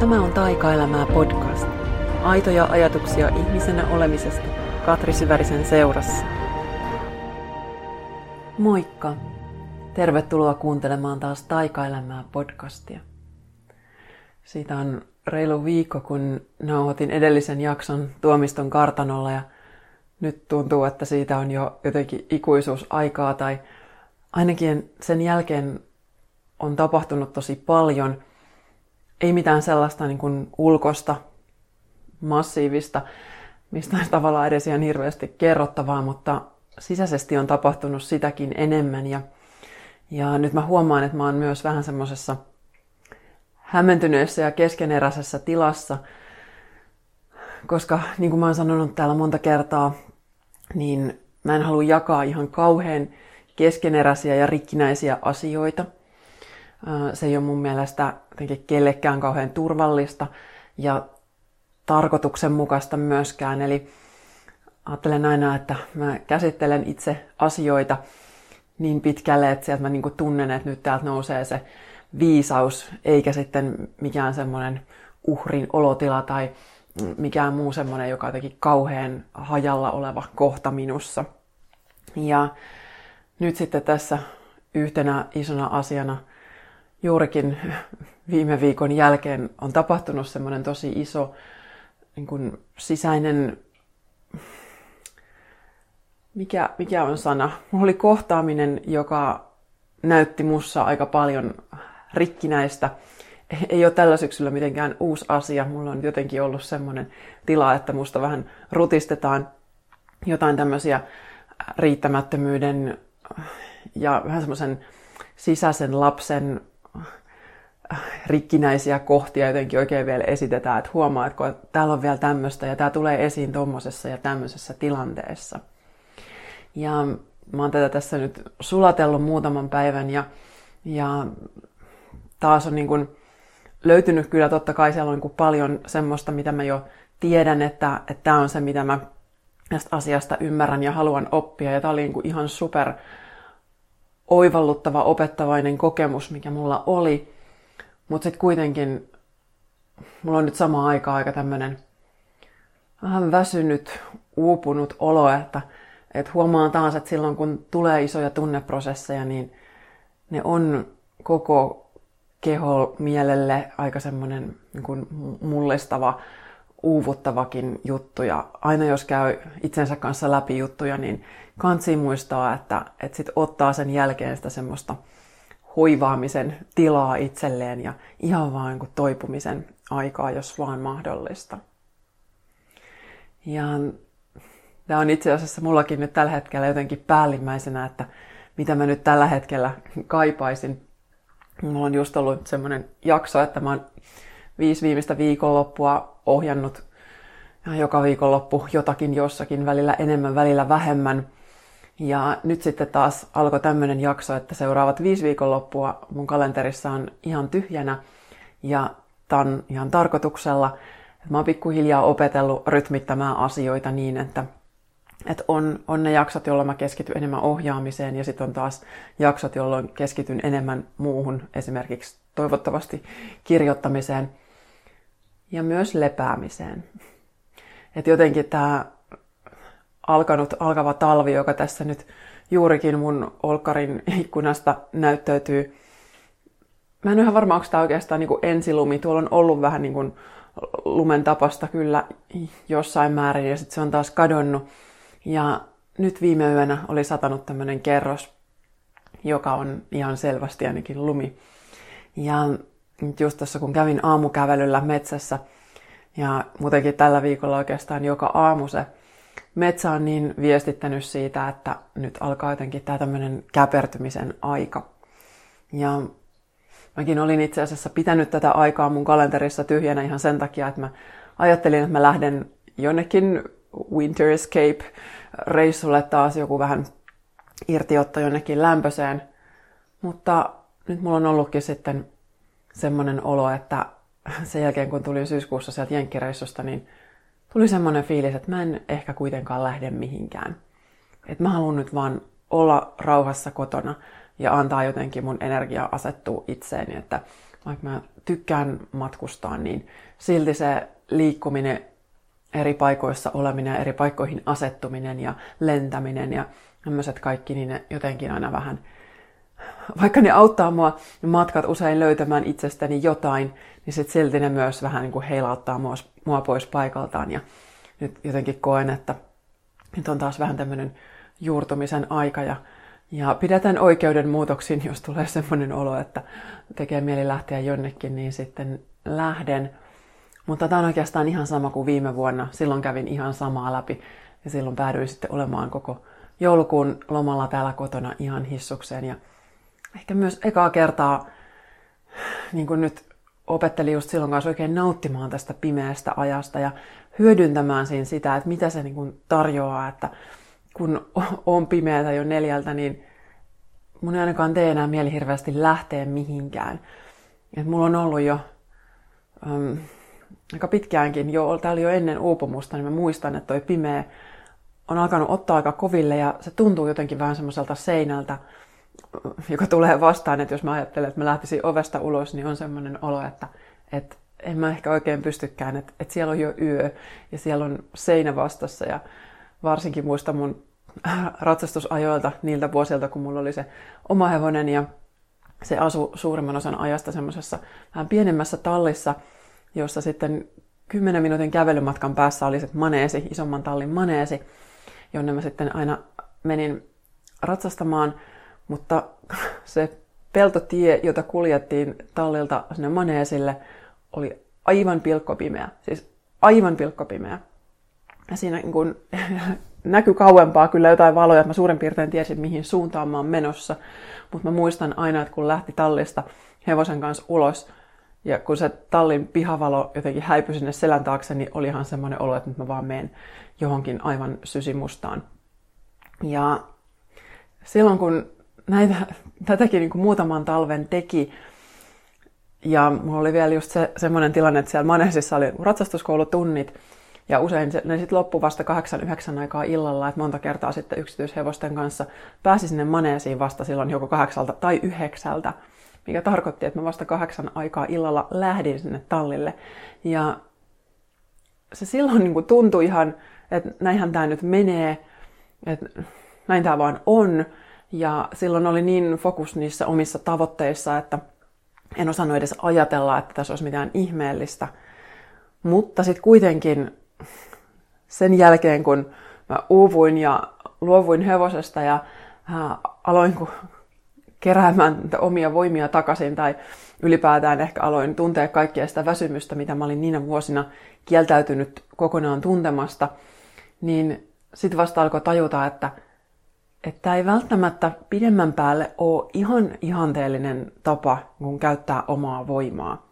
Tämä on Taikaelämää podcast. Aitoja ajatuksia ihmisenä olemisesta Katri Syvärisen seurassa. Moikka! Tervetuloa kuuntelemaan taas Taikaelämää podcastia. Siitä on reilu viikko, kun nauhoitin edellisen jakson Tuomiston kartanolla ja nyt tuntuu, että siitä on jo jotenkin ikuisuusaikaa tai ainakin sen jälkeen on tapahtunut tosi paljon – ei mitään sellaista niin kuin ulkosta, massiivista, mistä olisi tavallaan edes ihan hirveästi kerrottavaa, mutta sisäisesti on tapahtunut sitäkin enemmän. Ja, ja nyt mä huomaan, että mä oon myös vähän semmoisessa hämmentyneessä ja keskeneräisessä tilassa, koska niin kuin mä oon sanonut täällä monta kertaa, niin mä en halua jakaa ihan kauhean keskeneräisiä ja rikkinäisiä asioita – se ei ole mun mielestä kellekään kauhean turvallista ja tarkoituksenmukaista myöskään. Eli ajattelen aina, että mä käsittelen itse asioita niin pitkälle, että sieltä mä niin tunnen, että nyt täältä nousee se viisaus, eikä sitten mikään semmoinen uhrin olotila tai mikään muu semmoinen, joka on jotenkin kauhean hajalla oleva kohta minussa. Ja nyt sitten tässä yhtenä isona asiana juurikin viime viikon jälkeen on tapahtunut semmoinen tosi iso niin kuin sisäinen, mikä, mikä on sana? Mulla oli kohtaaminen, joka näytti mussa aika paljon rikkinäistä. Ei ole tällä syksyllä mitenkään uusi asia. Mulla on jotenkin ollut semmoinen tila, että musta vähän rutistetaan jotain tämmöisiä riittämättömyyden ja vähän semmoisen sisäisen lapsen rikkinäisiä kohtia jotenkin oikein vielä esitetään, että huomaa, että täällä on vielä tämmöistä ja tämä tulee esiin tuommoisessa ja tämmöisessä tilanteessa. Ja mä oon tätä tässä nyt sulatellut muutaman päivän ja, ja taas on niin kuin löytynyt kyllä totta kai siellä on niin kuin paljon semmoista, mitä mä jo tiedän, että tämä on se, mitä mä tästä asiasta ymmärrän ja haluan oppia. Ja tämä oli niin kuin ihan super oivalluttava, opettavainen kokemus, mikä mulla oli. Mutta sitten kuitenkin mulla on nyt sama aika aika tämmöinen vähän väsynyt, uupunut olo, että, että huomaan taas, että silloin kun tulee isoja tunneprosesseja, niin ne on koko keho mielelle aika semmoinen niin mullistava, uuvuttavakin juttu. Ja aina jos käy itsensä kanssa läpi juttuja, niin kansi muistaa, että, että sit ottaa sen jälkeen sitä semmoista hoivaamisen tilaa itselleen ja ihan vaan niin toipumisen aikaa, jos vaan mahdollista. Ja tämä on itse asiassa mullakin nyt tällä hetkellä jotenkin päällimmäisenä, että mitä mä nyt tällä hetkellä kaipaisin. Mulla on just ollut semmoinen jakso, että mä oon viisi viimeistä viikonloppua ohjannut. Joka viikonloppu jotakin jossakin, välillä enemmän, välillä vähemmän – ja nyt sitten taas alkoi tämmöinen jakso, että seuraavat viisi viikonloppua mun kalenterissa on ihan tyhjänä. Ja tämän ihan tarkoituksella, että mä oon pikkuhiljaa opetellut rytmittämään asioita niin, että, että on, on ne jaksot, jolloin mä keskityn enemmän ohjaamiseen ja sitten on taas jaksot, jolloin keskityn enemmän muuhun, esimerkiksi toivottavasti kirjoittamiseen ja myös lepäämiseen. Että jotenkin tämä alkanut, alkava talvi, joka tässä nyt juurikin mun olkarin ikkunasta näyttäytyy. Mä en ole ihan varma, onko tämä oikeastaan niin kuin ensilumi. Tuolla on ollut vähän niin kuin lumen tapasta kyllä jossain määrin ja sitten se on taas kadonnut. Ja nyt viime yönä oli satanut tämmöinen kerros, joka on ihan selvästi ainakin lumi. Ja just tuossa kun kävin aamukävelyllä metsässä ja muutenkin tällä viikolla oikeastaan joka aamu se metsä on niin viestittänyt siitä, että nyt alkaa jotenkin tämä tämmöinen käpertymisen aika. Ja mäkin olin itse asiassa pitänyt tätä aikaa mun kalenterissa tyhjänä ihan sen takia, että mä ajattelin, että mä lähden jonnekin Winter Escape reissulle taas joku vähän irtiotto jonnekin lämpöiseen. Mutta nyt mulla on ollutkin sitten semmoinen olo, että sen jälkeen kun tulin syyskuussa sieltä jenkkireissusta, niin tuli semmoinen fiilis, että mä en ehkä kuitenkaan lähde mihinkään. Että mä haluan nyt vaan olla rauhassa kotona ja antaa jotenkin mun energiaa asettua itseeni, että vaikka mä tykkään matkustaa, niin silti se liikkuminen, eri paikoissa oleminen, eri paikkoihin asettuminen ja lentäminen ja tämmöiset kaikki, niin ne jotenkin aina vähän, vaikka ne auttaa mua ne matkat usein löytämään itsestäni jotain, niin sitten silti ne myös vähän niin kuin heilauttaa mua, mua pois paikaltaan. Ja nyt jotenkin koen, että nyt on taas vähän tämmöinen juurtumisen aika ja, ja pidetään oikeuden muutoksiin, jos tulee semmoinen olo, että tekee mieli lähteä jonnekin, niin sitten lähden. Mutta tämä on oikeastaan ihan sama kuin viime vuonna. Silloin kävin ihan samaa läpi ja silloin päädyin sitten olemaan koko joulukuun lomalla täällä kotona ihan hissukseen. Ja ehkä myös ekaa kertaa, niin kuin nyt opettelin just silloin kanssa oikein nauttimaan tästä pimeästä ajasta ja hyödyntämään siinä sitä, että mitä se niin kuin tarjoaa, että kun on pimeätä jo neljältä, niin mun ei ainakaan tee enää mieli hirveästi lähteä mihinkään. Et mulla on ollut jo um, aika pitkäänkin, jo, tää oli jo ennen uupumusta, niin mä muistan, että toi pimeä on alkanut ottaa aika koville ja se tuntuu jotenkin vähän semmoiselta seinältä, joka tulee vastaan, että jos mä ajattelen, että mä lähtisin ovesta ulos, niin on semmoinen olo, että, että en mä ehkä oikein pystykään, että, että siellä on jo yö ja siellä on seinä vastassa ja varsinkin muista mun ratsastusajoilta niiltä vuosilta, kun mulla oli se oma hevonen ja se asu suurimman osan ajasta semmoisessa vähän pienemmässä tallissa, jossa sitten 10 minuutin kävelymatkan päässä oli se maneesi, isomman tallin maneesi, jonne mä sitten aina menin ratsastamaan, mutta se peltotie, jota kuljettiin tallilta sinne maneesille, oli aivan pilkkopimeä. Siis aivan pilkkopimeä. Ja siinä niin kun, näkyi kauempaa kyllä jotain valoja, että mä suurin piirtein tiesin, mihin suuntaan mä oon menossa. Mutta mä muistan aina, että kun lähti tallista hevosen kanssa ulos, ja kun se tallin pihavalo jotenkin häipyi sinne selän taakse, niin olihan semmoinen olo, että nyt mä vaan menen johonkin aivan sysimustaan. Ja silloin kun näitä, tätäkin niin kuin muutaman talven teki, ja mulla oli vielä just se, semmoinen tilanne, että siellä Manesissa oli ratsastuskoulutunnit, ja usein se, ne sitten loppu vasta kahdeksan, yhdeksän aikaa illalla, että monta kertaa sitten yksityishevosten kanssa pääsi sinne maneesiin vasta silloin joko kahdeksalta tai yhdeksältä, mikä tarkoitti, että mä vasta kahdeksan aikaa illalla lähdin sinne tallille. Ja se silloin niin kuin tuntui ihan, että näinhän tämä nyt menee, että näin tämä vaan on. Ja silloin oli niin fokus niissä omissa tavoitteissa, että en osannut edes ajatella, että tässä olisi mitään ihmeellistä. Mutta sitten kuitenkin sen jälkeen, kun mä uuvuin ja luovuin hevosesta ja äh, aloin keräämään omia voimia takaisin tai ylipäätään ehkä aloin tuntea kaikkia sitä väsymystä, mitä mä olin niinä vuosina kieltäytynyt kokonaan tuntemasta, niin sitten vasta alkoi tajuta, että että ei välttämättä pidemmän päälle ole ihan ihanteellinen tapa, kun käyttää omaa voimaa.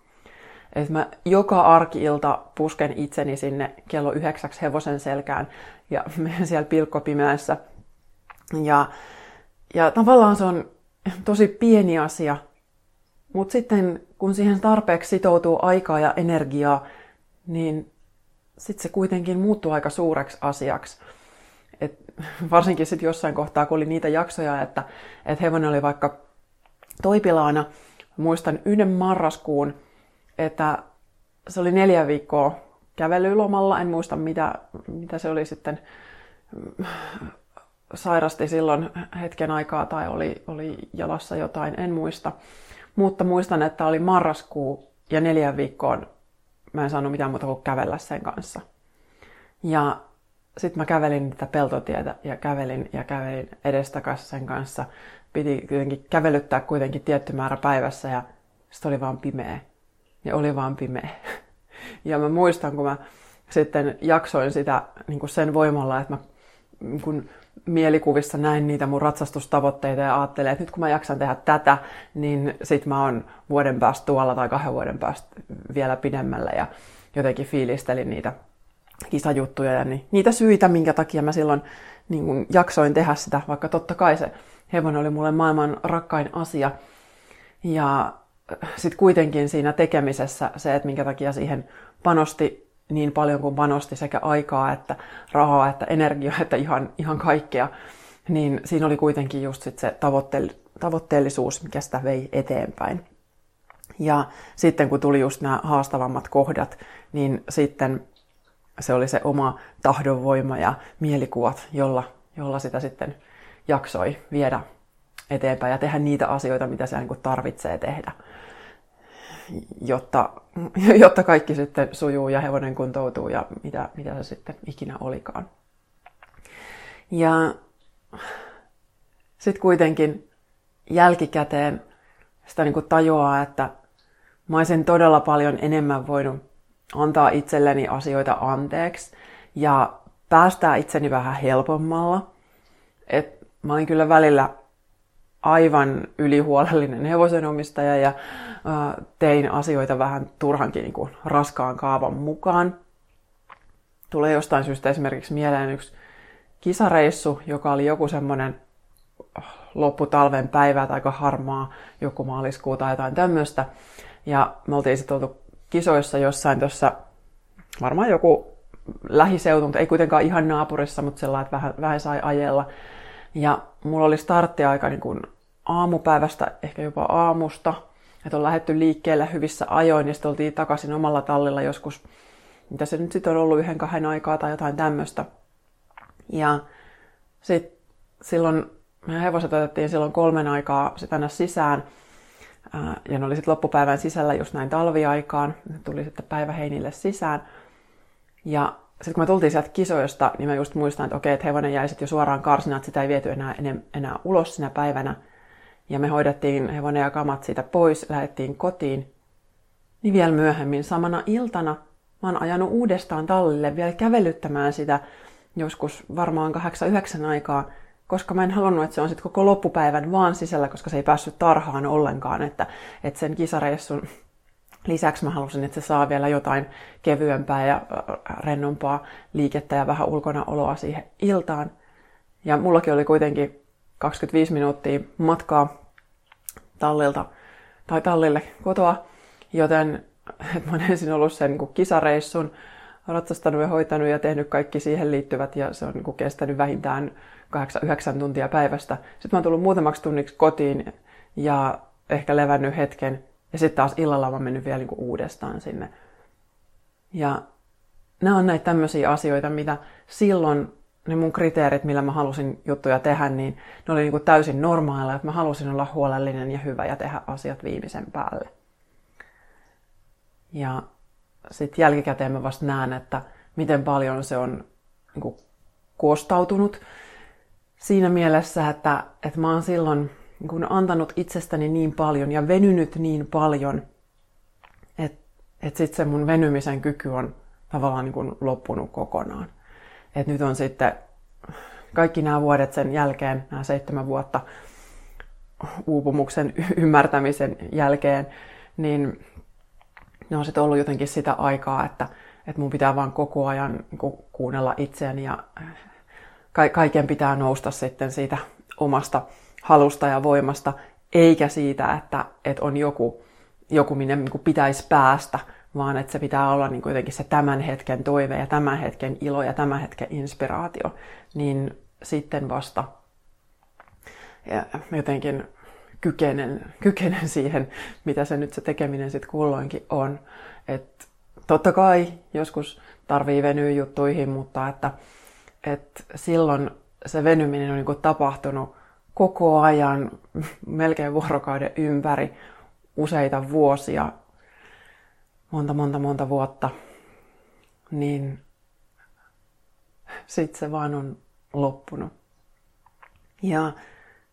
Et mä joka arkiilta pusken itseni sinne kello yhdeksäksi hevosen selkään ja menen siellä pilkkopimeässä. Ja, ja tavallaan se on tosi pieni asia, mutta sitten kun siihen tarpeeksi sitoutuu aikaa ja energiaa, niin sitten se kuitenkin muuttuu aika suureksi asiaksi. Varsinkin sitten jossain kohtaa, kun oli niitä jaksoja, että, että hevonen oli vaikka toipilaana. Muistan yhden marraskuun, että se oli neljä viikkoa kävelylomalla. En muista, mitä, mitä se oli sitten sairasti silloin hetken aikaa tai oli, oli jalassa jotain, en muista. Mutta muistan, että oli marraskuu ja neljän viikkoon mä en saanut mitään muuta kuin kävellä sen kanssa. Ja sitten mä kävelin tätä peltotietä ja kävelin ja kävelin edestakaisin sen kanssa. Piti kuitenkin kävelyttää kuitenkin tietty määrä päivässä ja sitten oli vaan pimeä. Ja oli vaan pimeä. Ja mä muistan, kun mä sitten jaksoin sitä niin kuin sen voimalla, että mä niin kuin mielikuvissa näin niitä mun ratsastustavoitteita ja ajattelin, että nyt kun mä jaksan tehdä tätä, niin sit mä oon vuoden päästä tuolla tai kahden vuoden päästä vielä pidemmällä ja jotenkin fiilistelin niitä kisajuttuja ja niin, niitä syitä, minkä takia mä silloin niin kun jaksoin tehdä sitä, vaikka totta kai se hevonen oli mulle maailman rakkain asia. Ja sitten kuitenkin siinä tekemisessä se, että minkä takia siihen panosti niin paljon kuin panosti sekä aikaa, että rahaa, että energiaa, että ihan, ihan kaikkea, niin siinä oli kuitenkin just sit se tavoitteel- tavoitteellisuus, mikä sitä vei eteenpäin. Ja sitten kun tuli just nämä haastavammat kohdat, niin sitten se oli se oma tahdonvoima ja mielikuvat, jolla, jolla sitä sitten jaksoi viedä eteenpäin ja tehdä niitä asioita, mitä se niin tarvitsee tehdä, jotta, jotta kaikki sitten sujuu ja hevonen kuntoutuu ja mitä, mitä se sitten ikinä olikaan. Ja sitten kuitenkin jälkikäteen sitä niin tajuaa, että mä olisin todella paljon enemmän voinut antaa itselleni asioita anteeksi ja päästää itseni vähän helpommalla. Et mä olin kyllä välillä aivan ylihuolellinen hevosenomistaja ja tein asioita vähän turhankin niin kuin raskaan kaavan mukaan. Tulee jostain syystä esimerkiksi mieleen yksi kisareissu, joka oli joku semmoinen lopputalven päivä tai aika harmaa, joku maaliskuu tai jotain tämmöistä. Ja me oltiin sitten oltu kisoissa jossain tuossa, varmaan joku lähiseutu, mutta ei kuitenkaan ihan naapurissa, mutta sellainen, että vähän, vähän sai ajella. Ja mulla oli starttiaika niin kuin aamupäivästä, ehkä jopa aamusta. Että on lähetty liikkeelle hyvissä ajoin ja sitten oltiin takaisin omalla tallilla joskus, mitä se nyt sitten on ollut yhden kahden aikaa tai jotain tämmöistä. Ja sitten silloin meidän hevoset otettiin silloin kolmen aikaa tänne sisään. Ja ne oli sitten loppupäivän sisällä just näin talviaikaan. Ne tuli sitten päiväheinille sisään. Ja sitten kun me tultiin sieltä kisoista, niin mä just muistan, että okei, että hevonen jäi sitten jo suoraan karsinaan, että sitä ei viety enää, enää ulos sinä päivänä. Ja me hoidettiin hevonen ja kamat siitä pois, lähdettiin kotiin. Niin vielä myöhemmin, samana iltana, mä oon ajanut uudestaan tallille vielä kävelyttämään sitä joskus varmaan 8-9 aikaa, koska mä en halunnut, että se on sitten koko loppupäivän vaan sisällä, koska se ei päässyt tarhaan ollenkaan, että, että sen kisareissun lisäksi mä halusin, että se saa vielä jotain kevyempää ja rennompaa liikettä ja vähän ulkona oloa siihen iltaan. Ja mullakin oli kuitenkin 25 minuuttia matkaa tallilta tai tallille kotoa, joten että mä olen ensin ollut sen niin kisareissun, ratsastanut ja hoitanut ja tehnyt kaikki siihen liittyvät ja se on niin kestänyt vähintään 8-9 tuntia päivästä. Sitten mä oon tullut muutamaksi tunniksi kotiin ja ehkä levännyt hetken ja sitten taas illalla mä mennyt vielä niin uudestaan sinne. Ja nämä on näitä tämmöisiä asioita, mitä silloin ne mun kriteerit, millä mä halusin juttuja tehdä, niin ne oli niin kuin täysin normaaleja, että mä halusin olla huolellinen ja hyvä ja tehdä asiat viimeisen päälle. Ja sitten jälkikäteen mä vasta näen, että miten paljon se on niin kuin kostautunut siinä mielessä, että, että mä oon silloin niin kuin antanut itsestäni niin paljon ja venynyt niin paljon, että, että sitten se mun venymisen kyky on tavallaan niin kuin loppunut kokonaan. Et nyt on sitten kaikki nämä vuodet sen jälkeen, nämä seitsemän vuotta uupumuksen ymmärtämisen jälkeen, niin ne on sitten ollut jotenkin sitä aikaa, että, että mun pitää vaan koko ajan niin kuunnella itseäni ja kaiken pitää nousta sitten siitä omasta halusta ja voimasta, eikä siitä, että, että on joku, joku minne niin pitäisi päästä, vaan että se pitää olla niin jotenkin se tämän hetken toive ja tämän hetken ilo ja tämän hetken inspiraatio, niin sitten vasta ja jotenkin kykenen, kykenen siihen, mitä se nyt se tekeminen sitten kulloinkin on. Et totta kai joskus tarvii venyä juttuihin, mutta että, että silloin se venyminen on niin kuin tapahtunut koko ajan, melkein vuorokauden ympäri, useita vuosia, monta, monta, monta vuotta, niin sitten se vaan on loppunut. Ja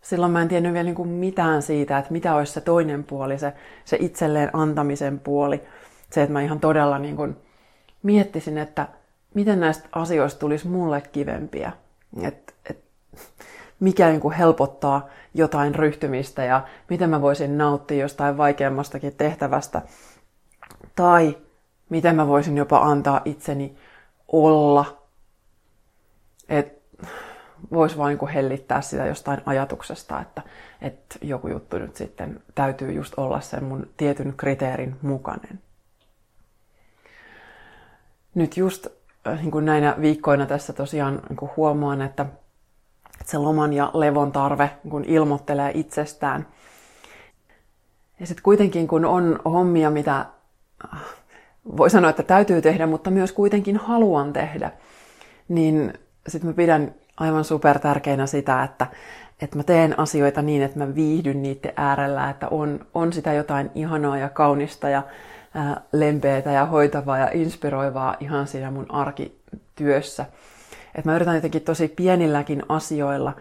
silloin mä en tiennyt vielä niin kuin mitään siitä, että mitä olisi se toinen puoli, se, se itselleen antamisen puoli. Se, että mä ihan todella niin kuin miettisin, että miten näistä asioista tulisi mulle kivempiä. Et, et, mikä niin kuin helpottaa jotain ryhtymistä ja miten mä voisin nauttia jostain vaikeammastakin tehtävästä. Tai miten mä voisin jopa antaa itseni olla. Että voisi vain niin hellittää sitä jostain ajatuksesta, että, että joku juttu nyt sitten täytyy just olla sen mun tietyn kriteerin mukainen. Nyt just niin kuin näinä viikkoina tässä tosiaan niin kuin huomaan, että se loman ja levon tarve niin kuin ilmoittelee itsestään. Ja sitten kuitenkin, kun on hommia, mitä voi sanoa, että täytyy tehdä, mutta myös kuitenkin haluan tehdä, niin sitten mä pidän aivan super tärkeänä sitä, että, että mä teen asioita niin, että mä viihdyn niiden äärellä, että on, on sitä jotain ihanaa ja kaunista ja lempeätä ja hoitavaa ja inspiroivaa ihan siinä mun arkityössä. Että mä yritän jotenkin tosi pienilläkin asioilla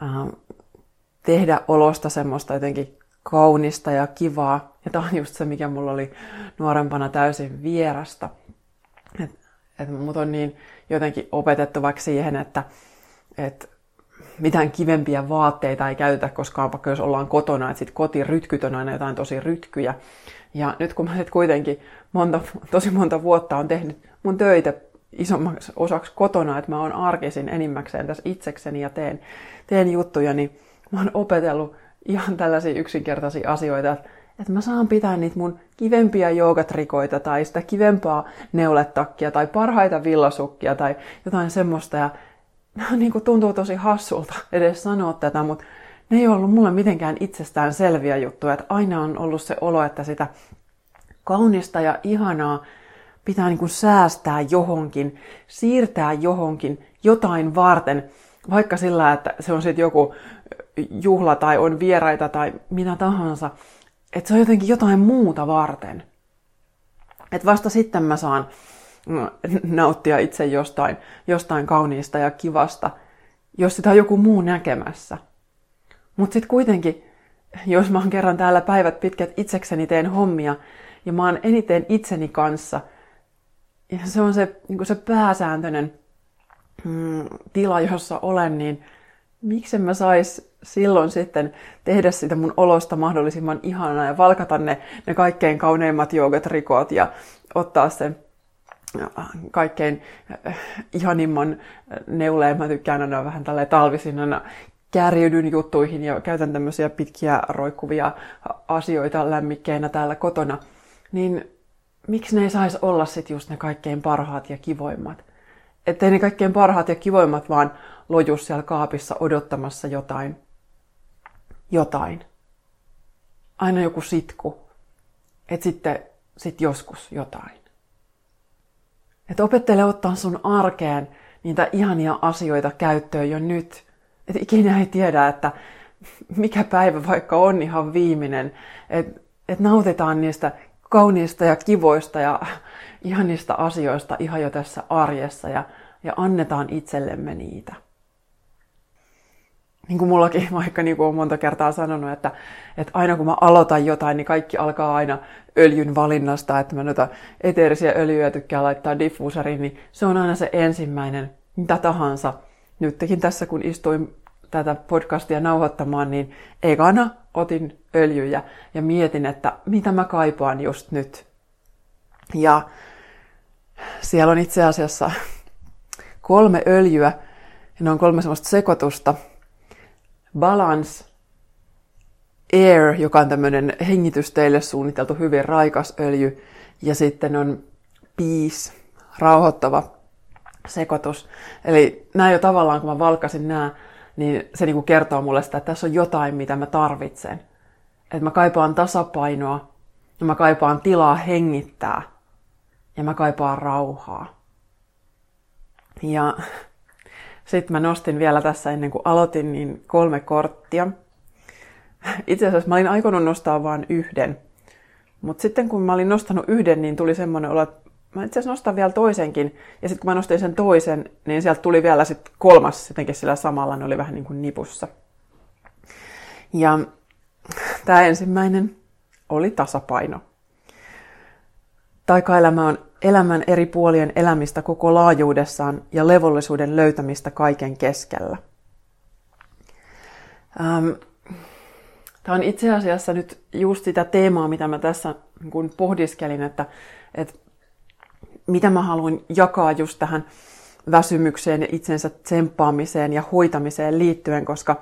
ää, tehdä olosta semmoista jotenkin kaunista ja kivaa. Ja tämä on just se, mikä mulla oli nuorempana täysin vierasta. Että et mut on niin jotenkin opetettu vaikka siihen, että et mitään kivempiä vaatteita ei käytetä koskaan, vaikka jos ollaan kotona, että sitten kotirytkyt on aina jotain tosi rytkyjä. Ja nyt kun mä nyt kuitenkin monta, tosi monta vuotta on tehnyt mun töitä isommaksi osaksi kotona, että mä oon arkisin enimmäkseen tässä itsekseni ja teen, teen juttuja, niin mä oon opetellut ihan tällaisia yksinkertaisia asioita, että, että mä saan pitää niitä mun kivempiä joogatrikoita tai sitä kivempaa neuletakkia tai parhaita villasukkia tai jotain semmoista. Ja niin kuin tuntuu tosi hassulta edes sanoa tätä, mutta ne ei ollut mulle mitenkään itsestään selviä juttuja. Että aina on ollut se olo, että sitä kaunista ja ihanaa pitää niin kuin säästää johonkin, siirtää johonkin jotain varten, vaikka sillä, että se on sitten joku juhla tai on vieraita tai mitä tahansa, että se on jotenkin jotain muuta varten. Että vasta sitten mä saan nauttia itse jostain, jostain kauniista ja kivasta, jos sitä on joku muu näkemässä. Mutta sitten kuitenkin, jos mä oon kerran täällä päivät pitkät itsekseni teen hommia ja mä oon eniten itseni kanssa, ja se on se, niin se pääsääntöinen mm, tila, jossa olen, niin miksi mä sais silloin sitten tehdä sitä mun olosta mahdollisimman ihanaa ja valkata ne, ne kaikkein kauneimmat joogatrikot ja ottaa sen kaikkein äh, ihanimman neuleen. Mä tykkään aina vähän tällä talvisin aina kärjydyn juttuihin ja käytän tämmöisiä pitkiä roikkuvia asioita lämmikkeinä täällä kotona. Niin miksi ne ei saisi olla sitten just ne kaikkein parhaat ja kivoimmat? Ettei ne kaikkein parhaat ja kivoimmat vaan lojus siellä kaapissa odottamassa jotain. Jotain. Aina joku sitku. Et sitten sit joskus jotain. Et opettele ottaa sun arkeen niitä ihania asioita käyttöön jo nyt. Et ikinä ei tiedä, että mikä päivä vaikka on ihan viimeinen. Että et nautitaan niistä kauniista ja kivoista ja ihanista asioista ihan jo tässä arjessa ja, ja annetaan itsellemme niitä niin kuin mullakin vaikka niin kuin olen monta kertaa sanonut, että, että aina kun mä aloitan jotain, niin kaikki alkaa aina öljyn valinnasta, että mä noita eteerisiä öljyjä tykkään laittaa diffuusariin, niin se on aina se ensimmäinen, mitä tahansa. Nytkin tässä, kun istuin tätä podcastia nauhoittamaan, niin ekana otin öljyjä ja mietin, että mitä mä kaipaan just nyt. Ja siellä on itse asiassa kolme öljyä, ja ne on kolme semmoista sekoitusta, Balance Air, joka on tämmöinen hengitysteille suunniteltu hyvin raikas öljy. Ja sitten on Peace, rauhoittava sekoitus. Eli nämä jo tavallaan, kun mä valkasin nämä, niin se niin kuin kertoo mulle sitä, että tässä on jotain, mitä mä tarvitsen. Että mä kaipaan tasapainoa ja mä kaipaan tilaa hengittää ja mä kaipaan rauhaa. Ja sitten mä nostin vielä tässä ennen kuin aloitin niin kolme korttia. Itse asiassa mä olin aikonut nostaa vain yhden. Mutta sitten kun mä olin nostanut yhden, niin tuli semmoinen olo, että mä itse asiassa nostan vielä toisenkin. Ja sitten kun mä nostin sen toisen, niin sieltä tuli vielä sitten kolmas jotenkin sillä samalla, ne oli vähän niin kuin nipussa. Ja tämä ensimmäinen oli tasapaino. Taikaelämä on elämän eri puolien elämistä koko laajuudessaan ja levollisuuden löytämistä kaiken keskellä. Ähm, Tämä on itse asiassa nyt just sitä teemaa, mitä mä tässä kun pohdiskelin, että, että mitä mä haluan jakaa just tähän väsymykseen ja itsensä tsemppaamiseen ja hoitamiseen liittyen, koska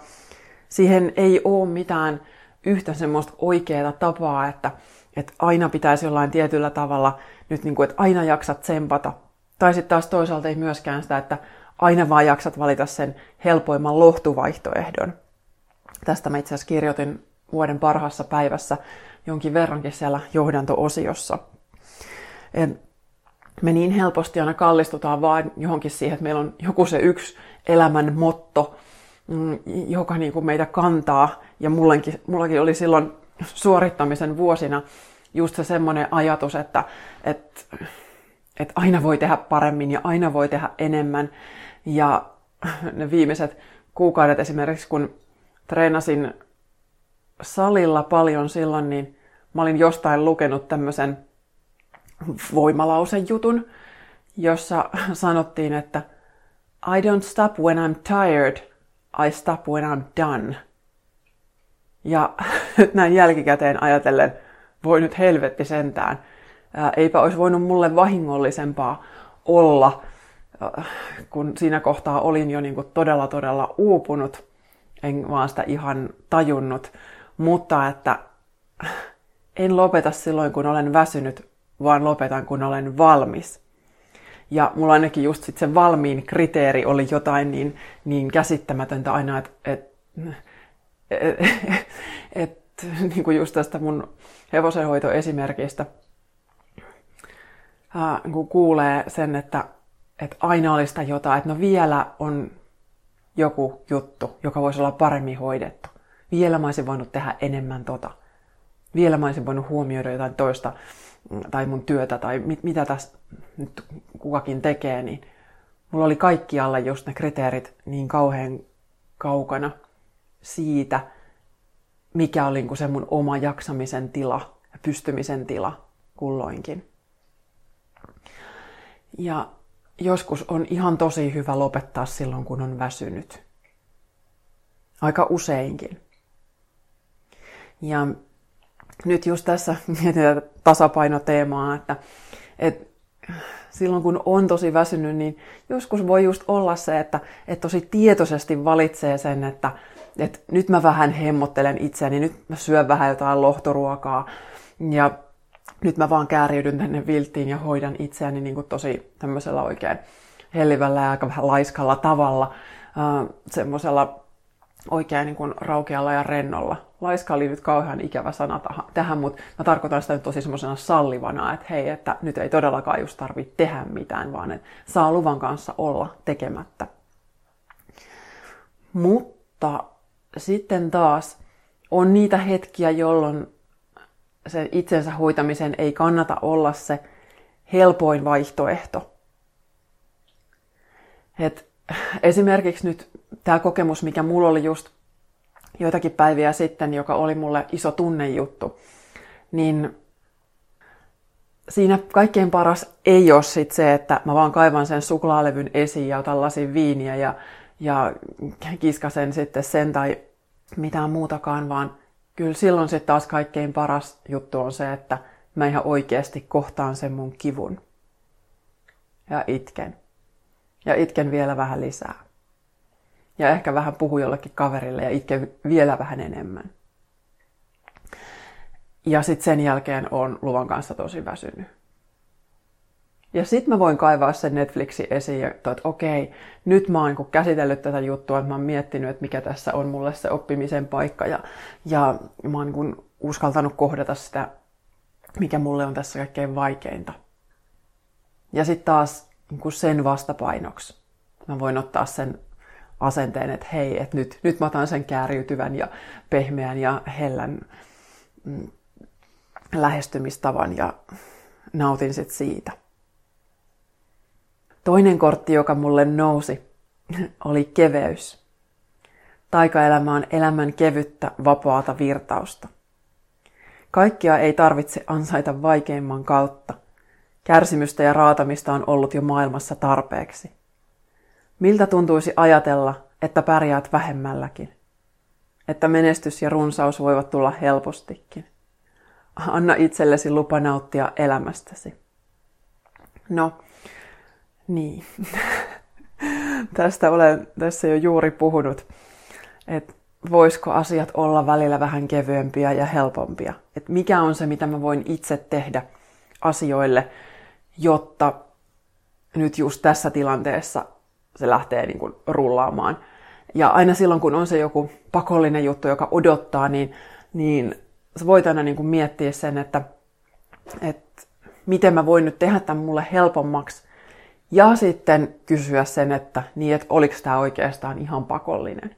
siihen ei ole mitään yhtä semmoista oikeaa tapaa, että, että aina pitäisi jollain tietyllä tavalla nyt niin kuin, että aina jaksat tsempata. Tai sitten taas toisaalta ei myöskään sitä, että aina vaan jaksat valita sen helpoimman lohtuvaihtoehdon. Tästä mä itse asiassa kirjoitin vuoden parhaassa päivässä jonkin verrankin siellä johdanto-osiossa. Me niin helposti aina kallistutaan vaan johonkin siihen, että meillä on joku se yksi elämän motto, mm, joka niin kuin meitä kantaa. Ja mullakin oli silloin suorittamisen vuosina just se semmoinen ajatus, että, että, että aina voi tehdä paremmin ja aina voi tehdä enemmän. Ja ne viimeiset kuukaudet esimerkiksi, kun treenasin salilla paljon silloin, niin mä olin jostain lukenut tämmöisen voimalausen jutun, jossa sanottiin, että I don't stop when I'm tired, I stop when I'm done. Ja näin jälkikäteen ajatellen, voi nyt helvetti sentään. Ää, eipä olisi voinut mulle vahingollisempaa olla, kun siinä kohtaa olin jo niin kuin todella todella uupunut, en vaan sitä ihan tajunnut, mutta että en lopeta silloin, kun olen väsynyt, vaan lopetan, kun olen valmis. Ja mulla ainakin just sit se valmiin kriteeri oli jotain niin, niin käsittämätöntä aina, että et, et, et, niin kuin just tästä mun hevosenhoitoesimerkistä, ää, kun kuulee sen, että, että aina olisi sitä jotain, että no vielä on joku juttu, joka voisi olla paremmin hoidettu. Vielä mä olisin voinut tehdä enemmän tota. Vielä mä olisin voinut huomioida jotain toista tai mun työtä tai mit, mitä tässä nyt kukakin tekee, niin mulla oli kaikkialla just ne kriteerit niin kauhean kaukana siitä, mikä oli niin se mun oma jaksamisen tila ja pystymisen tila kulloinkin. Ja joskus on ihan tosi hyvä lopettaa silloin, kun on väsynyt. Aika useinkin. Ja nyt just tässä mietitään tasapainoteemaa, että, että silloin kun on tosi väsynyt, niin joskus voi just olla se, että, että tosi tietoisesti valitsee sen, että, että nyt mä vähän hemmottelen itseäni, nyt mä syön vähän jotain lohtoruokaa ja nyt mä vaan kääriydyn tänne vilttiin ja hoidan itseäni niin kuin tosi tämmöisellä oikein hellivällä ja aika vähän laiskalla tavalla, äh, semmoisella oikein niin kuin raukealla ja rennolla. Laiska oli nyt kauhean ikävä sana tähän, mutta mä tarkoitan sitä nyt tosi semmoisena sallivana, että hei, että nyt ei todellakaan just tarvitse tehdä mitään, vaan että saa luvan kanssa olla tekemättä. Mutta sitten taas on niitä hetkiä, jolloin sen itsensä hoitamisen ei kannata olla se helpoin vaihtoehto. Et esimerkiksi nyt tämä kokemus, mikä mulla oli just joitakin päiviä sitten, joka oli mulle iso tunnejuttu, niin siinä kaikkein paras ei ole sit se, että mä vaan kaivan sen suklaalevyn esiin ja otan lasin viiniä ja, ja kiskasen sitten sen tai mitään muutakaan, vaan kyllä silloin sitten taas kaikkein paras juttu on se, että mä ihan oikeasti kohtaan sen mun kivun. Ja itken. Ja itken vielä vähän lisää. Ja ehkä vähän puhu jollekin kaverille ja itken vielä vähän enemmän. Ja sitten sen jälkeen on luvan kanssa tosi väsynyt. Ja sitten mä voin kaivaa sen Netflixin esiin että okei, nyt mä oon niinku käsitellyt tätä juttua, että mä oon miettinyt, että mikä tässä on mulle se oppimisen paikka ja, ja mä oon niin uskaltanut kohdata sitä, mikä mulle on tässä kaikkein vaikeinta. Ja sitten taas niin sen vastapainoksi mä voin ottaa sen asenteen, että hei, että nyt, nyt mä otan sen kääriytyvän ja pehmeän ja hellän mm, lähestymistavan ja nautin sit siitä. Toinen kortti, joka mulle nousi, oli keveys. Taikaelämä on elämän kevyttä, vapaata virtausta. Kaikkia ei tarvitse ansaita vaikeimman kautta. Kärsimystä ja raatamista on ollut jo maailmassa tarpeeksi. Miltä tuntuisi ajatella, että pärjäät vähemmälläkin? Että menestys ja runsaus voivat tulla helpostikin. Anna itsellesi lupa nauttia elämästäsi. No, niin. Tästä olen tässä jo juuri puhunut, että voisiko asiat olla välillä vähän kevyempiä ja helpompia. Että mikä on se, mitä mä voin itse tehdä asioille, jotta nyt just tässä tilanteessa se lähtee niin kuin rullaamaan. Ja aina silloin, kun on se joku pakollinen juttu, joka odottaa, niin, niin sä voit aina niin kuin miettiä sen, että, että miten mä voin nyt tehdä tämän mulle helpommaksi. Ja sitten kysyä sen, että, niin, että oliko tämä oikeastaan ihan pakollinen.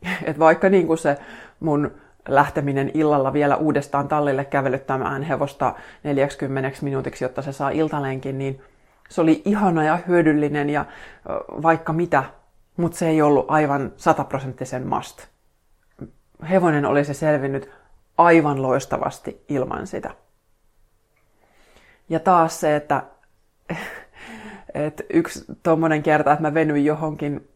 että vaikka niin kuin se mun lähteminen illalla vielä uudestaan tallille kävelyttämään hevosta 40 minuutiksi, jotta se saa iltalenkin, niin se oli ihana ja hyödyllinen ja vaikka mitä, mutta se ei ollut aivan sataprosenttisen must. Hevonen olisi selvinnyt aivan loistavasti ilman sitä. Ja taas se, että, että yksi tuommoinen kerta, että mä venyin johonkin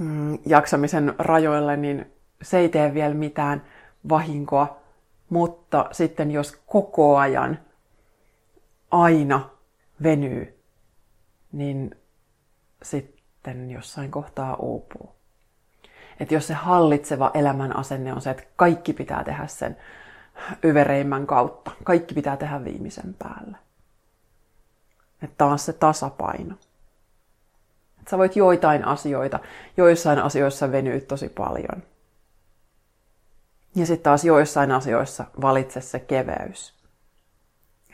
mm, jaksamisen rajoille, niin se ei tee vielä mitään vahinkoa. Mutta sitten jos koko ajan aina venyy, niin sitten jossain kohtaa uupuu. Että jos se hallitseva elämän asenne on se, että kaikki pitää tehdä sen yvereimmän kautta, kaikki pitää tehdä viimeisen päälle. Että taas se tasapaino. Että sä voit joitain asioita, joissain asioissa venyä tosi paljon. Ja sitten taas joissain asioissa valitse se keveys.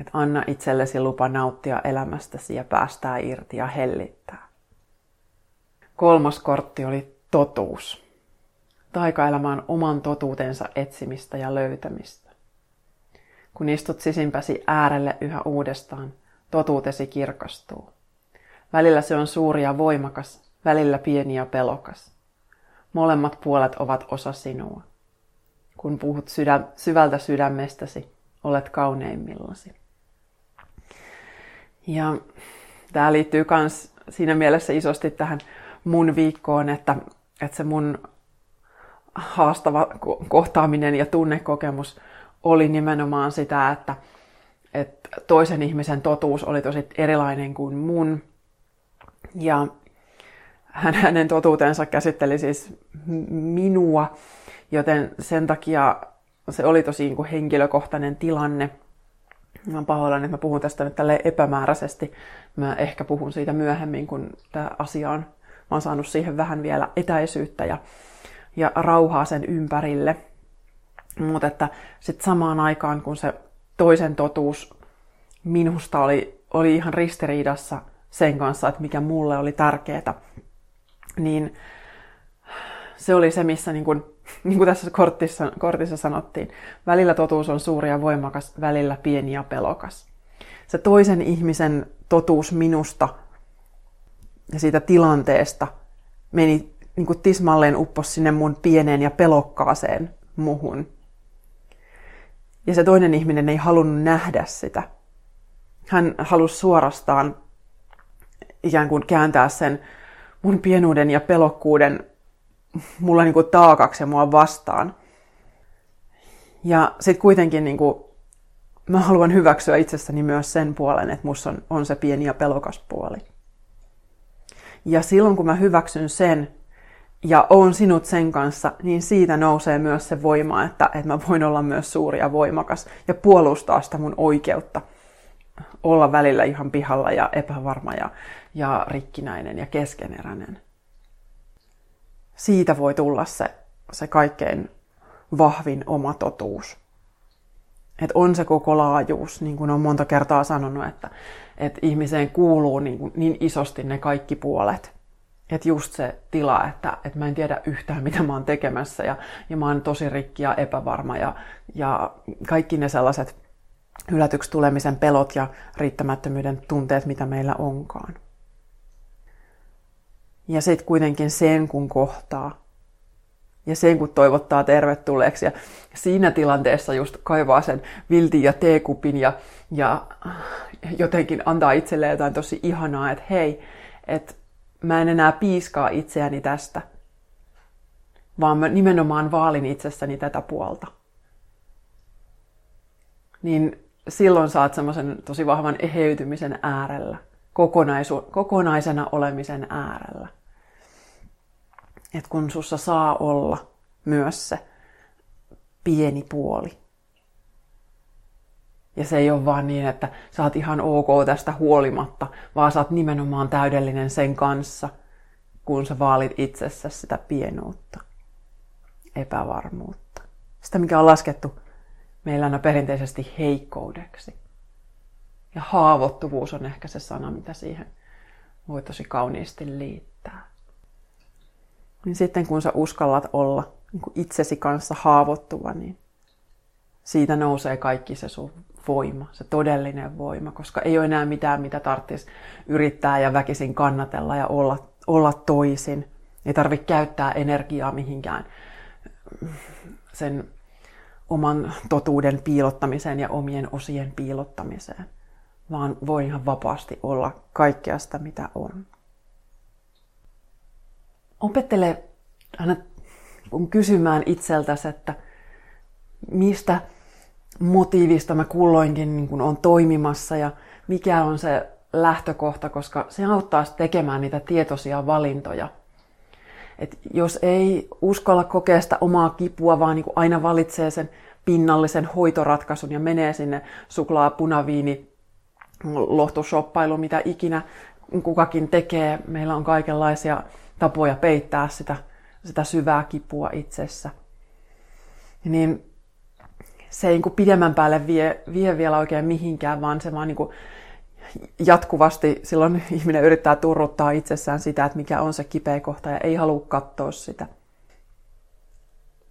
Että anna itsellesi lupa nauttia elämästäsi ja päästää irti ja hellittää. Kolmas kortti oli totuus. Taikaelämä on oman totuutensa etsimistä ja löytämistä. Kun istut sisimpäsi äärelle yhä uudestaan, totuutesi kirkastuu. Välillä se on suuri ja voimakas, välillä pieni ja pelokas. Molemmat puolet ovat osa sinua. Kun puhut sydä, syvältä sydämestäsi, olet kauneimmillasi. Ja tämä liittyy myös siinä mielessä isosti tähän mun viikkoon, että, että se mun haastava kohtaaminen ja tunnekokemus oli nimenomaan sitä, että, että toisen ihmisen totuus oli tosi erilainen kuin mun. Ja hänen totuutensa käsitteli siis minua, joten sen takia se oli tosi niin kuin henkilökohtainen tilanne. Mä pahoillani, että mä puhun tästä nyt tälle epämääräisesti. Mä ehkä puhun siitä myöhemmin, kun tämä asia on, mä oon saanut siihen vähän vielä etäisyyttä ja, ja rauhaa sen ympärille. Mutta että sitten samaan aikaan, kun se toisen totuus minusta oli, oli ihan ristiriidassa sen kanssa, että mikä mulle oli tärkeää, niin se oli se, missä niin kuin, niin kuin tässä kortissa, kortissa sanottiin, välillä totuus on suuri ja voimakas, välillä pieni ja pelokas. Se toisen ihmisen totuus minusta ja siitä tilanteesta meni niin kuin tismalleen uppos sinne mun pieneen ja pelokkaaseen muhun. Ja se toinen ihminen ei halunnut nähdä sitä. Hän halusi suorastaan ikään kuin kääntää sen mun pienuuden ja pelokkuuden mulla niin kuin taakaksi ja mua vastaan. Ja sitten kuitenkin niin kuin, mä haluan hyväksyä itsessäni myös sen puolen, että musta on, on se pieni ja pelokas puoli. Ja silloin kun mä hyväksyn sen ja oon sinut sen kanssa, niin siitä nousee myös se voima, että, että mä voin olla myös suuri ja voimakas ja puolustaa sitä mun oikeutta olla välillä ihan pihalla ja epävarma ja, ja rikkinäinen ja keskeneräinen siitä voi tulla se, se kaikkein vahvin oma totuus. Et on se koko laajuus, niin kuin on monta kertaa sanonut, että, että ihmiseen kuuluu niin, niin isosti ne kaikki puolet. Että just se tila, että, että mä en tiedä yhtään mitä mä oon tekemässä ja, ja mä oon tosi rikki ja epävarma ja, ja kaikki ne sellaiset hylätyksi tulemisen pelot ja riittämättömyyden tunteet, mitä meillä onkaan. Ja sitten kuitenkin sen kun kohtaa. Ja sen kun toivottaa tervetulleeksi. Ja siinä tilanteessa just kaivaa sen viltin ja teekupin ja, ja jotenkin antaa itselleen jotain tosi ihanaa, että hei, että mä en enää piiskaa itseäni tästä, vaan mä nimenomaan vaalin itsessäni tätä puolta. Niin silloin saat semmoisen tosi vahvan eheytymisen äärellä kokonaisu- kokonaisena olemisen äärellä. Että kun sussa saa olla myös se pieni puoli. Ja se ei ole vaan niin, että sä oot ihan ok tästä huolimatta, vaan sä oot nimenomaan täydellinen sen kanssa, kun sä vaalit itsessä sitä pienuutta, epävarmuutta, Sitä, mikä on laskettu meillä aina perinteisesti heikkoudeksi. Ja haavoittuvuus on ehkä se sana, mitä siihen voi tosi kauniisti liittää. Niin sitten kun sä uskallat olla niin itsesi kanssa haavoittuva, niin siitä nousee kaikki se sun voima, se todellinen voima, koska ei ole enää mitään, mitä tarvitsisi yrittää ja väkisin kannatella ja olla, olla toisin. Ei tarvitse käyttää energiaa mihinkään sen oman totuuden piilottamiseen ja omien osien piilottamiseen, vaan voi ihan vapaasti olla kaikkea sitä, mitä on. Opettele aina kysymään itseltäsi, että mistä motiivista mä kulloinkin niin kuin on toimimassa ja mikä on se lähtökohta, koska se auttaa tekemään niitä tietoisia valintoja. Et jos ei uskalla kokea sitä omaa kipua, vaan niin aina valitsee sen pinnallisen hoitoratkaisun ja menee sinne suklaa, punaviini, lohtushoppailu, mitä ikinä kukakin tekee. Meillä on kaikenlaisia tapoja peittää sitä, sitä syvää kipua itsessä. Niin se ei niin pidemmän päälle vie, vie vielä oikein mihinkään, vaan se vaan niin kuin jatkuvasti silloin ihminen yrittää turruttaa itsessään sitä, että mikä on se kipeä kohta ja ei halua katsoa sitä.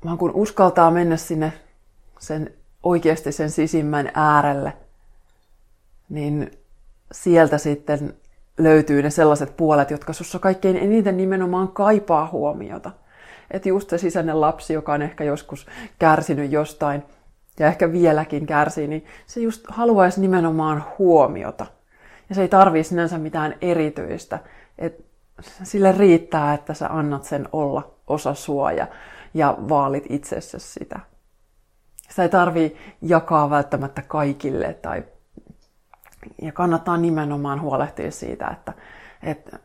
Vaan kun uskaltaa mennä sinne sen oikeasti sen sisimmän äärelle, niin sieltä sitten löytyy ne sellaiset puolet, jotka sussa kaikkein eniten nimenomaan kaipaa huomiota. Että just se sisäinen lapsi, joka on ehkä joskus kärsinyt jostain ja ehkä vieläkin kärsii, niin se just haluaisi nimenomaan huomiota. Ja se ei tarvii sinänsä mitään erityistä. Et sille riittää, että sä annat sen olla osa suoja ja vaalit itsessä sitä. Sitä ei tarvii jakaa välttämättä kaikille tai ja kannattaa nimenomaan huolehtia siitä, että, että,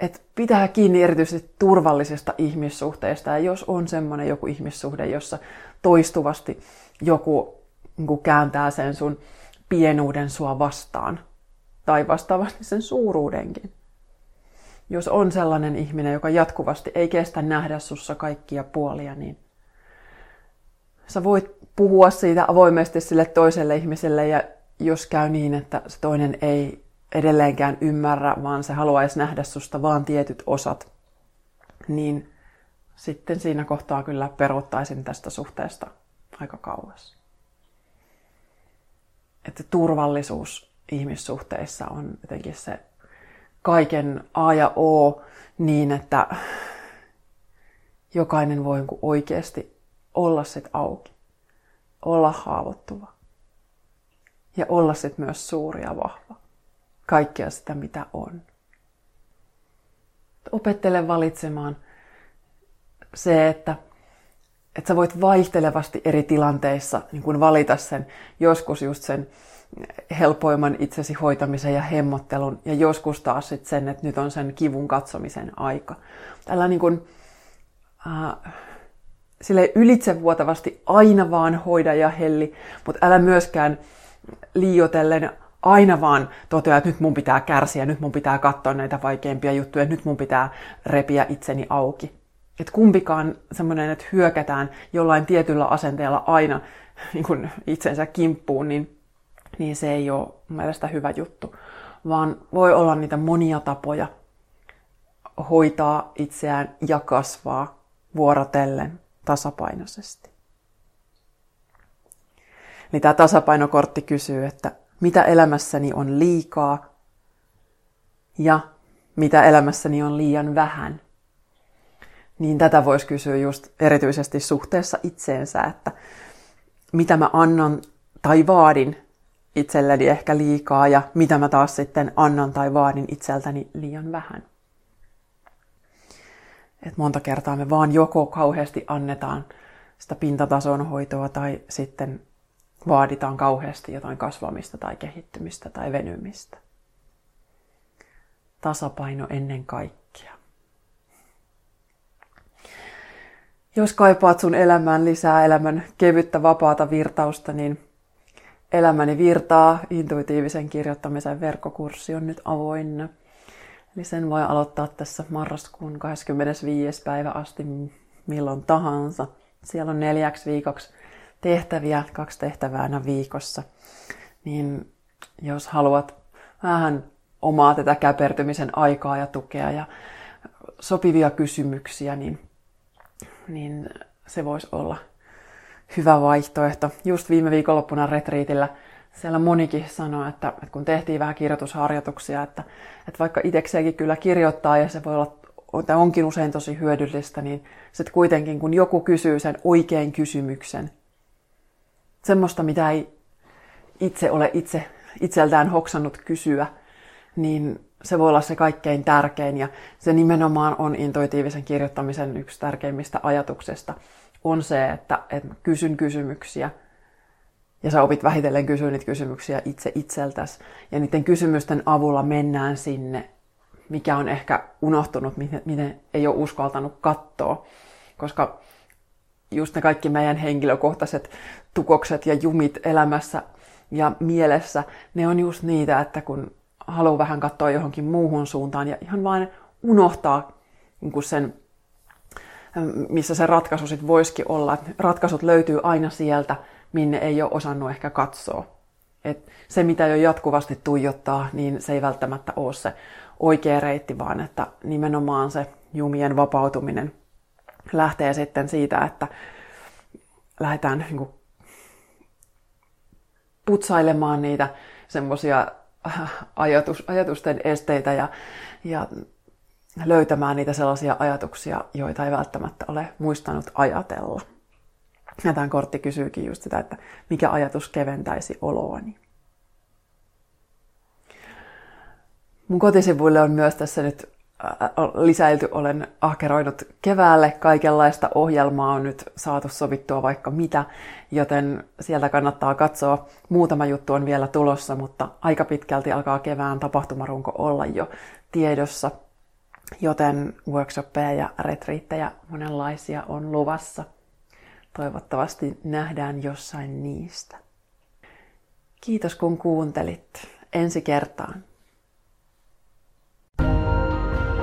että pitää kiinni erityisesti turvallisesta ihmissuhteesta. Ja jos on semmoinen joku ihmissuhde, jossa toistuvasti joku niin kääntää sen sun pienuuden sua vastaan, tai vastaavasti sen suuruudenkin. Jos on sellainen ihminen, joka jatkuvasti ei kestä nähdä sussa kaikkia puolia, niin sä voit puhua siitä avoimesti sille toiselle ihmiselle ja jos käy niin, että se toinen ei edelleenkään ymmärrä, vaan se haluaisi nähdä susta vaan tietyt osat, niin sitten siinä kohtaa kyllä peruuttaisin tästä suhteesta aika kauas. Että turvallisuus ihmissuhteissa on jotenkin se kaiken A ja O niin, että jokainen voi oikeasti olla sit auki, olla haavoittuva ja olla sit myös suuri ja vahva. Kaikkea sitä, mitä on. Opettele valitsemaan se, että, että sä voit vaihtelevasti eri tilanteissa niin kun valita sen, joskus just sen helpoimman itsesi hoitamisen ja hemmottelun, ja joskus taas sit sen, että nyt on sen kivun katsomisen aika. Tällä niin kun, äh, sille ylitsevuotavasti aina vaan hoida ja helli, mutta älä myöskään liiotellen aina vaan totea, että nyt mun pitää kärsiä, nyt mun pitää katsoa näitä vaikeimpia juttuja, nyt mun pitää repiä itseni auki. Että kumpikaan semmoinen, että hyökätään jollain tietyllä asenteella aina niin kuin itsensä kimppuun, niin, niin se ei ole mun mielestä hyvä juttu. Vaan voi olla niitä monia tapoja hoitaa itseään ja kasvaa vuorotellen tasapainoisesti. Eli tämä tasapainokortti kysyy, että mitä elämässäni on liikaa ja mitä elämässäni on liian vähän. Niin tätä voisi kysyä just erityisesti suhteessa itseensä, että mitä mä annan tai vaadin itselleni ehkä liikaa ja mitä mä taas sitten annan tai vaadin itseltäni liian vähän. Et monta kertaa me vaan joko kauheasti annetaan sitä pintatason hoitoa tai sitten vaaditaan kauheasti jotain kasvamista tai kehittymistä tai venymistä. Tasapaino ennen kaikkea. Jos kaipaat sun elämään lisää elämän kevyttä vapaata virtausta, niin Elämäni virtaa intuitiivisen kirjoittamisen verkkokurssi on nyt avoinna. Eli sen voi aloittaa tässä marraskuun 25. päivä asti milloin tahansa. Siellä on neljäksi viikoksi tehtäviä, kaksi tehtävää aina viikossa. Niin jos haluat vähän omaa tätä käpertymisen aikaa ja tukea ja sopivia kysymyksiä, niin, niin se voisi olla hyvä vaihtoehto. Just viime viikonloppuna retriitillä siellä monikin sanoi, että, että kun tehtiin vähän kirjoitusharjoituksia, että, että vaikka itsekseenkin kyllä kirjoittaa ja se voi olla, onkin usein tosi hyödyllistä, niin sitten kuitenkin kun joku kysyy sen oikein kysymyksen, semmoista mitä ei itse ole itse, itseltään hoksannut kysyä, niin se voi olla se kaikkein tärkein. Ja se nimenomaan on intuitiivisen kirjoittamisen yksi tärkeimmistä ajatuksesta on se, että, että kysyn kysymyksiä. Ja sä opit vähitellen kysyä niitä kysymyksiä itse itseltäsi. Ja niiden kysymysten avulla mennään sinne, mikä on ehkä unohtunut, miten ei ole uskaltanut katsoa, koska just ne kaikki meidän henkilökohtaiset tukokset ja jumit elämässä ja mielessä, ne on just niitä, että kun haluaa vähän katsoa johonkin muuhun suuntaan ja ihan vain unohtaa niin sen, missä se ratkaisu sitten voisikin olla. Ratkaisut löytyy aina sieltä, minne ei ole osannut ehkä katsoa. Et se, mitä jo jatkuvasti tuijottaa, niin se ei välttämättä ole se oikea reitti, vaan että nimenomaan se jumien vapautuminen lähtee sitten siitä, että lähdetään niin kuin putsailemaan niitä semmoisia ajatus, ajatusten esteitä ja, ja löytämään niitä sellaisia ajatuksia, joita ei välttämättä ole muistanut ajatella. Ja tämä kortti kysyykin just sitä, että mikä ajatus keventäisi oloani. Mun kotisivuille on myös tässä nyt lisäilty, olen ahkeroinut keväälle. Kaikenlaista ohjelmaa on nyt saatu sovittua vaikka mitä, joten sieltä kannattaa katsoa. Muutama juttu on vielä tulossa, mutta aika pitkälti alkaa kevään tapahtumarunko olla jo tiedossa. Joten workshoppeja ja retriittejä monenlaisia on luvassa. Toivottavasti nähdään jossain niistä. Kiitos kun kuuntelit. Ensi kertaan.